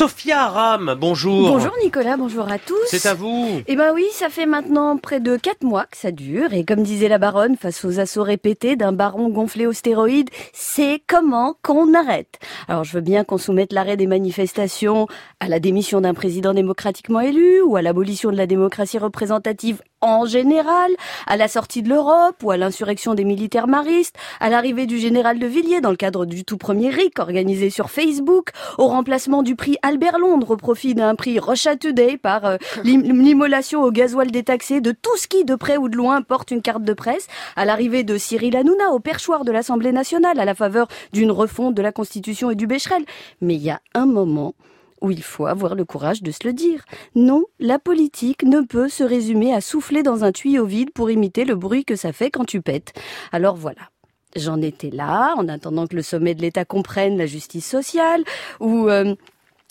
Sophia Aram, bonjour. Bonjour Nicolas, bonjour à tous. C'est à vous. Eh ben oui, ça fait maintenant près de quatre mois que ça dure. Et comme disait la baronne, face aux assauts répétés d'un baron gonflé aux stéroïdes, c'est comment qu'on arrête. Alors je veux bien qu'on soumette l'arrêt des manifestations à la démission d'un président démocratiquement élu ou à l'abolition de la démocratie représentative en général, à la sortie de l'Europe ou à l'insurrection des militaires maristes, à l'arrivée du général de Villiers dans le cadre du tout premier RIC organisé sur Facebook, au remplacement du prix Albert Londres au profit d'un prix Rocha Today par euh, l'immolation au gasoil détaxé de tout ce qui, de près ou de loin, porte une carte de presse, à l'arrivée de Cyril Hanouna au perchoir de l'Assemblée nationale à la faveur d'une refonte de la Constitution et du Becherel. Mais il y a un moment où il faut avoir le courage de se le dire. Non, la politique ne peut se résumer à souffler dans un tuyau vide pour imiter le bruit que ça fait quand tu pètes. Alors voilà. J'en étais là, en attendant que le sommet de l'État comprenne la justice sociale, ou euh,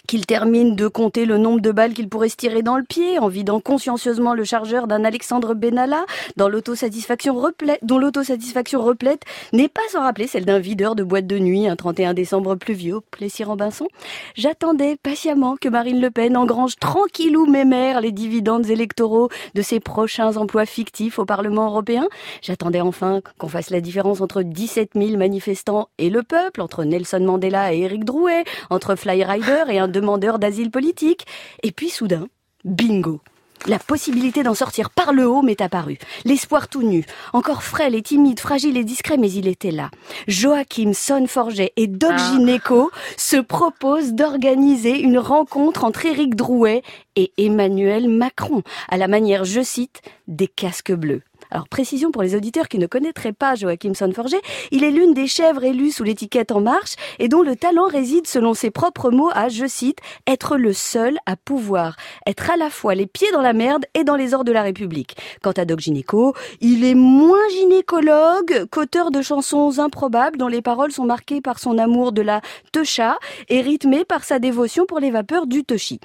qu'il termine de compter le nombre de balles qu'il pourrait se tirer dans le pied en vidant consciencieusement le chargeur d'un Alexandre Benalla dont l'autosatisfaction replète n'est pas sans rappeler celle d'un videur de boîte de nuit un 31 décembre pluvieux Plessis-Robinson. J'attendais patiemment que Marine Le Pen engrange tranquillou mémère les dividendes électoraux de ses prochains emplois fictifs au Parlement européen. J'attendais enfin qu'on fasse la différence entre 17 000 manifestants et le peuple, entre Nelson Mandela et Éric Drouet, entre Fly Rider et un demandeur d'asile politique. Et puis soudain, bingo la possibilité d'en sortir par le haut m'est apparue. L'espoir tout nu, encore frêle et timide, fragile et discret, mais il était là. Joachim Sonforget et Doc ah. Gineco se proposent d'organiser une rencontre entre Éric Drouet et Emmanuel Macron, à la manière, je cite, des casques bleus. Alors précision pour les auditeurs qui ne connaîtraient pas Joachim Sonforger, il est l'une des chèvres élues sous l'étiquette En Marche et dont le talent réside selon ses propres mots à, je cite, être le seul à pouvoir être à la fois les pieds dans la merde et dans les ors de la République. Quant à Doc Gynéco, il est moins gynécologue qu'auteur de chansons improbables dont les paroles sont marquées par son amour de la techa et rythmées par sa dévotion pour les vapeurs du toshi.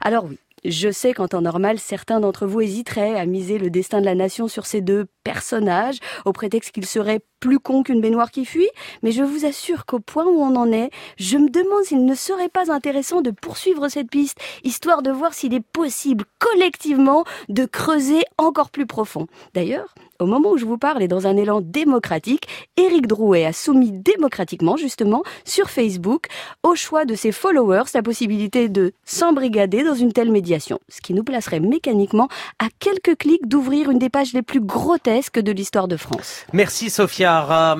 Alors oui, je sais qu'en temps normal, certains d'entre vous hésiteraient à miser le destin de la nation sur ces deux personnages, au prétexte qu'ils seraient plus cons qu'une baignoire qui fuit, mais je vous assure qu'au point où on en est, je me demande s'il ne serait pas intéressant de poursuivre cette piste, histoire de voir s'il est possible collectivement de creuser encore plus profond. D'ailleurs, au moment où je vous parle et dans un élan démocratique, Éric Drouet a soumis démocratiquement, justement, sur Facebook, au choix de ses followers, la possibilité de s'embrigader dans une telle médiation. Ce qui nous placerait mécaniquement à quelques clics d'ouvrir une des pages les plus grotesques de l'histoire de France. Merci Sophia Aram.